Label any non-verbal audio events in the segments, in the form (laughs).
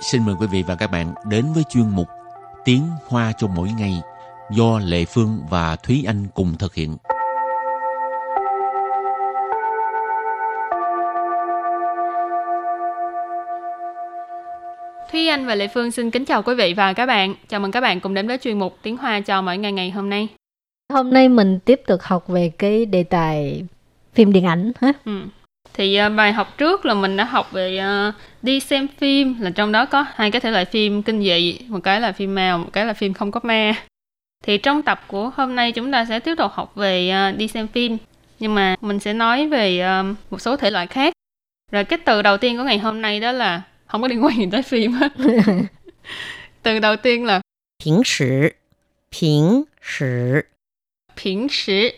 xin mời quý vị và các bạn đến với chuyên mục Tiếng Hoa cho mỗi ngày do Lệ Phương và Thúy Anh cùng thực hiện. Thúy Anh và Lệ Phương xin kính chào quý vị và các bạn. Chào mừng các bạn cùng đến với chuyên mục Tiếng Hoa cho mỗi ngày ngày hôm nay. Hôm nay mình tiếp tục học về cái đề tài phim điện ảnh ha. Ừ. Thì uh, bài học trước là mình đã học về uh, đi xem phim là trong đó có hai cái thể loại phim kinh dị một cái là phim màu một cái là phim không có ma. Thì trong tập của hôm nay chúng ta sẽ tiếp tục học về à, đi xem phim. Nhưng mà mình sẽ nói về à, một số thể loại khác. Rồi cái từ đầu tiên của ngày hôm nay đó là không có liên quan gì tới phim hết. (laughs) Từ đầu tiên là Bình sử Bình sử Bình sử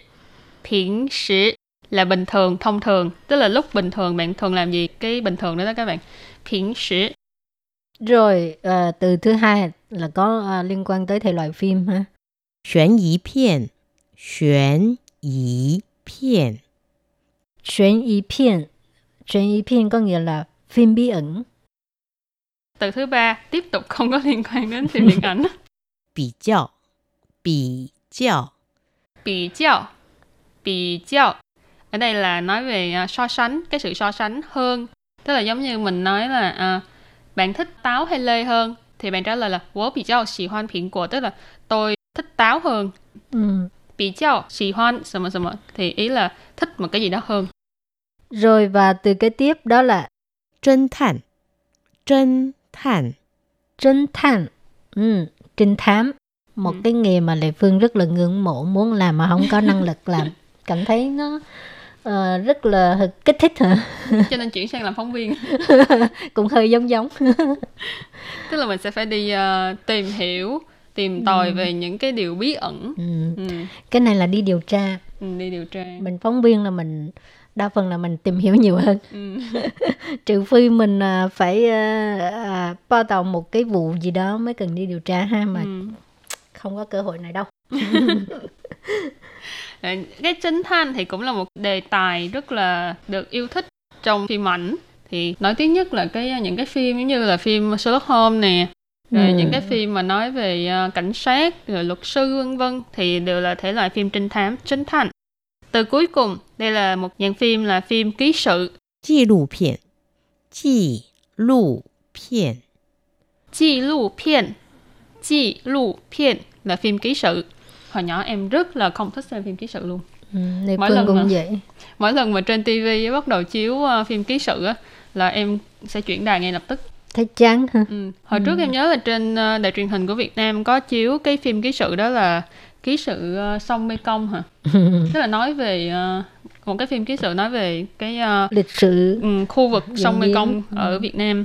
Bình sử là bình thường thông thường. Tức là lúc bình thường bạn thường làm gì? Cái bình thường đó đó các bạn. 平时 Rồi ờ, từ thứ hai là có ờ, liên quan tới thể loại phim ha. 悬疑片，悬疑片， Xuyên y片, xuyên y片có nghĩa là phim bí ẩn. từ thứ ba tiếp tục không có liên quan đến phim điện ảnh 比较，比较， bị giao bị giao ở đây là nói về à, so sánh cái sự so sánh hơn tức là giống như mình nói là à, bạn thích táo hay lê hơn thì bạn trả lời là 我比较喜欢苹果 tức là tôi thích táo hơn Ừ. bị giao喜欢什么什么thì ý là thích một cái gì đó hơn Rồi và từ kế tiếp đó là 侦探，侦探， trinh thám. Ừ, trinh thám. Một Ừ. cái nghề mà Lệ Phương rất là ngưỡng mộ muốn làm mà không có năng lực làm. (laughs) Cảm thấy nó ờ, rất là kích thích hả? cho nên chuyển sang làm phóng viên (laughs) Cũng hơi giống giống. tức là mình sẽ phải đi ờ, tìm hiểu tìm tòi về những cái điều bí ẩn Ừ. ừ. Cái này là đi điều tra. ừ, đi điều tra Mình phóng viên là mình đa phần là mình tìm hiểu nhiều hơn. ừ. (laughs) trừ phi mình à, phải à, à, bao tàu một cái vụ gì đó mới cần đi điều tra ha mà Ừ. không có cơ hội này đâu (laughs) cái trinh thanh thì cũng là một đề tài rất là được yêu thích trong phim ảnh. Thì nổi tiếng nhất là cái những cái phim giống như là phim Sherlock Holmes nè rồi ừ. những cái phim mà nói về ờ, cảnh sát rồi luật sư vân vân thì đều là thể loại phim trinh thám trinh thám từ cuối cùng đây là một dạng phim là phim ký sự. Kỷ lục phim Kỷ lục phim Kỷ lục phim Kỷ lục phim là phim ký sự. Hồi nhỏ em rất là không thích xem phim ký sự luôn. Ừ, Mỗi lần cũng mà- vậy. Mỗi lần mà trên TV bắt đầu chiếu ờ, phim ký sự á Là em sẽ chuyển đài ngay lập tức. Thấy chán ha ừ. Hồi trước em nhớ là trên ờ, đài truyền hình của Việt Nam Có chiếu cái phim ký sự đó là Ký sự ờ, sông Mekong hả? (laughs) Tức là nói về Một cái phim ký sự nói về cái ờ, lịch sử. ừ, khu vực sông biến. Mekong ở Việt Nam.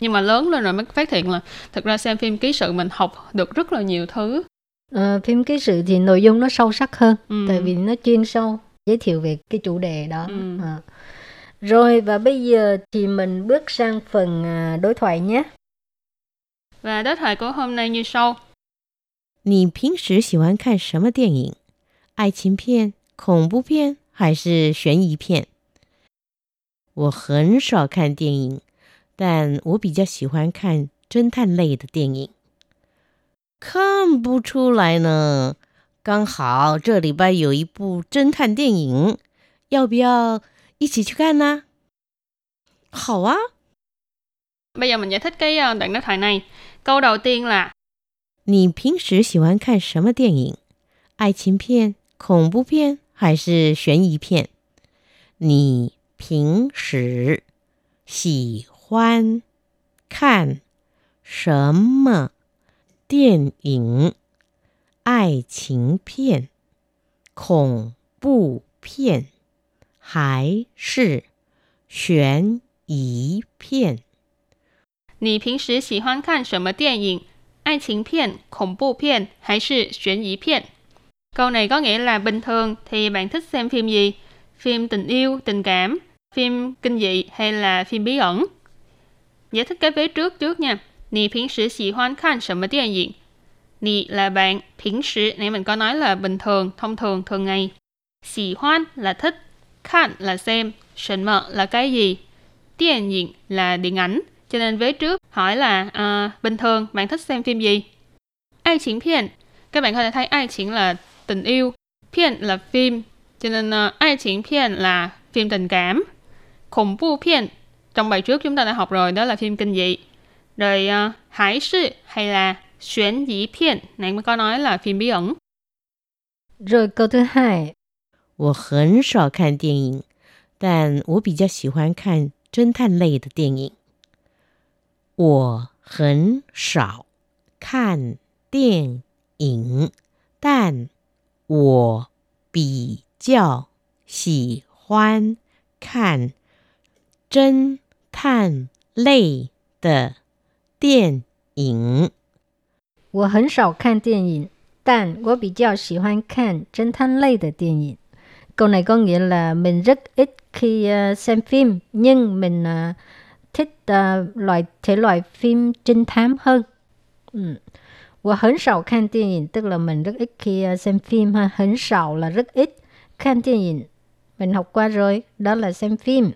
Nhưng mà lớn lên rồi mới phát hiện là thực ra xem phim ký sự mình học được rất là nhiều thứ Ờ, phim ký sự thì nội dung nó sâu sắc hơn ừ. tại vì nó chuyên sâu giới thiệu về cái chủ đề đó Ừ. Ờ. rồi và bây giờ thì mình bước sang phần à, đối thoại nhé và đối thoại của hôm nay như sau 你平时喜欢看什么电影？爱情片、恐怖片还是悬疑片？我很少看电影，但我比较喜欢看侦探类的电影。 看不出来呢，刚好这礼拜有一部侦探电影，要不要一起去看呢？好啊， bây giờ mình giải thích cái ờ, đoạn đối thoại này câu đầu tiên là 你平时喜欢看什么电影？爱情片、恐怖片还是悬疑片？你平时喜欢看什么 电影？爱情片、恐怖片还是悬疑片？你平时喜欢看什么电影爱情片恐怖片还是悬疑片 câu này có nghĩa là bình thường thì bạn thích xem phim gì phim tình yêu tình cảm phim kinh dị hay là phim bí ẩn giải thích cái vế trước trước nha 你平时喜欢看什么电影 Nì là bạn, 平时 nãy mình có nói là bình thường, thông thường, thường ngày. Xì hoan là thích, khan là xem, sần mợ là cái gì, điện ảnh là điện ảnh. Cho nên vế trước hỏi là à, bình thường bạn thích xem phim gì? Ai chính phiền, các bạn có thể thấy ai chính là tình yêu, phiền là phim, cho nên uh, ai chính phiền là phim tình cảm. Khủng bố phiền, trong bài trước chúng ta đã học rồi, đó là phim kinh dị. Rồi uh, hải sư hay là xuyến dĩ phiền, này mới có nói là phim bí ẩn. Rồi câu thứ hai, 我很少看电影，但我比较喜欢看侦探类的电影。我很少看电影，但我比较喜欢看侦探类的 电影。我很少看电影，但我比较喜欢看侦探类的电影。Câu này có nghĩa là mình rất ít khi uh, xem phim nhưng mình uh, thích uh, loại thể loại phim trinh thám hơn. Ừ. 我很少看电影 tức là mình rất ít khi uh, xem phim ha. 很少 là rất ít. 看电影 mình học qua rồi, đó là xem phim.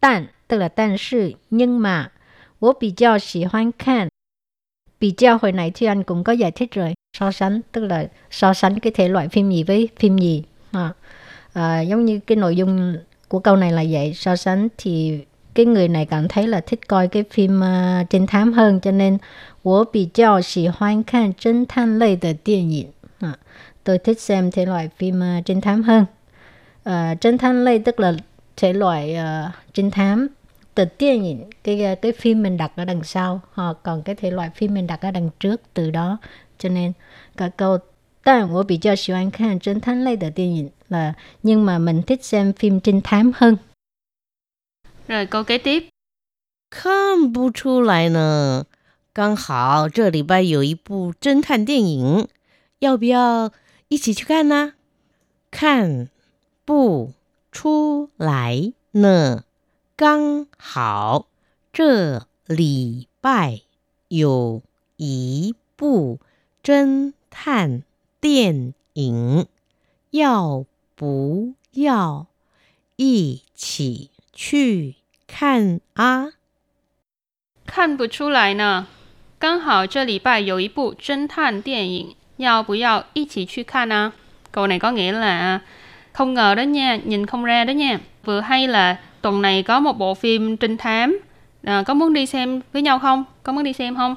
但 tức là 但是 nhưng mà 我比较喜欢看 bị giao hồi nãy thì anh cũng có giải thích rồi so sánh tức là so sánh cái thể loại phim gì với phim gì à, à, giống như cái nội dung của câu này là vậy so sánh thì cái người này cảm thấy là thích coi cái phim uh, trinh thám hơn cho nên 我比较喜欢看侦探类的电影 à, tôi thích xem thể loại phim uh, trinh thám hơn uh, trinh thám lây tức là thể loại uh, trinh thám từ điện ảnh cái cái phim mình đặt ở đằng sau họ còn cái thể loại phim mình đặt ở đằng trước từ đó cho nên cả câu 但我比较喜欢看侦探类的电影 là nhưng mà mình thích xem phim trinh thám hơn. Rồi câu kế tiếp. 看不出来呢，刚好这礼拜有一部侦探电影，要不要一起去看呢？看不出来呢， 刚好这礼拜有一部侦探电影，要不要一起去看啊？看不出来呢，刚好这礼拜有一部侦探电影，要不要一起去看啊？Câu này có nghĩa là không ngờ đó nha, nhìn không ra đó nha. Vừa hay là tuần này có một bộ phim trinh thám, à, có muốn đi xem với nhau không? Có muốn đi xem không?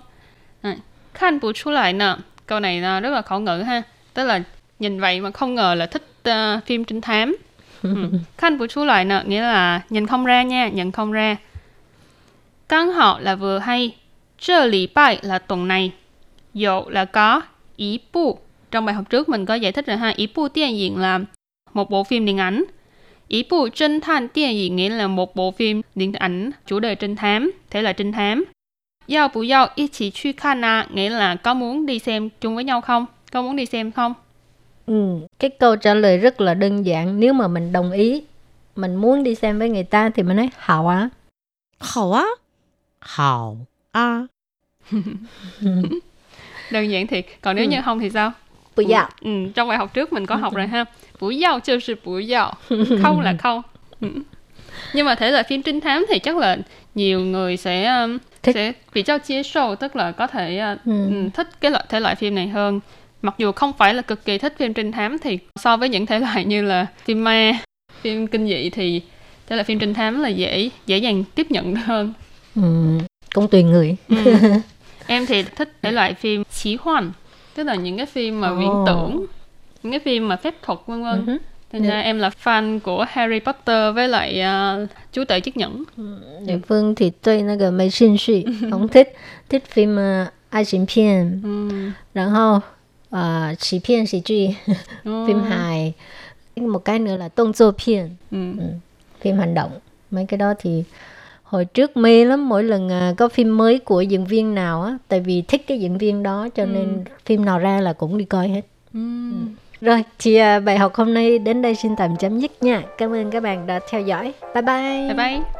À, Khan bù chu lại nè, câu này rất là khẩu ngữ ha, tức là nhìn vậy mà không ngờ là thích uh, phim trinh thám. Ừ. (laughs) Khan bù chu lại nè, nghĩa là nhìn không ra nha, nhận không ra. Căng họ là vừa hay, Trơ lì bài là tuần này, dụ là có, ý bu. Trong bài học trước mình có giải thích rồi ha, ý bu điện diện là một bộ phim điện ảnh. Ý bộ trinh thám điện ảnh nghĩa là một bộ phim điện ảnh chủ đề trinh thám, thể loại trinh thám. Giao bù giao ít chỉ truy khan à, nghĩa là có muốn đi xem chung với nhau không? Có muốn đi xem không? Ừ, cái câu trả lời rất là đơn giản. Nếu mà mình đồng ý, mình muốn đi xem với người ta thì mình nói hảo á. Hảo á? Hảo á. (laughs) đơn giản thiệt. Còn nếu ừ. như không thì sao? Bù dạo. Ừ, trong bài học trước mình có học rồi ha. Bù dạo chứ là bù dạo. Không là không. Ừ. Nhưng mà thể loại phim trinh thám thì chắc là nhiều người sẽ um, thích. sẽ bị trao chia sâu tức là có thể uh, ừ. thích cái loại thể loại phim này hơn mặc dù không phải là cực kỳ thích phim trinh thám thì so với những thể loại như là phim ma phim kinh dị thì thể loại phim trinh thám là dễ dễ dàng tiếp nhận hơn ừ, cũng tùy người ừ. em thì thích thể loại phim chí hoàn tức là những cái phim mà oh. viễn tưởng những cái phim mà phép thuật vân vân uh-huh. Thành ra em là fan của Harry Potter với lại uh, chú tể chiếc nhẫn. Địa phương thì tôi 那个没兴趣, (laughs) không thích thích phim uh, 爱情片，嗯，然后呃喜片喜剧phim (laughs) hài một cái nữa là 动作片 ừ. Ừ. phim hành động mấy cái đó thì hồi trước mê lắm mỗi lần à, có phim mới của diễn viên nào á tại vì thích cái diễn viên đó cho ừ. nên phim nào ra là cũng đi coi hết. Ừ. rồi thì à, bài học hôm nay đến đây xin tạm chấm dứt nha. Cảm ơn các bạn đã theo dõi. Bye bye. Bye bye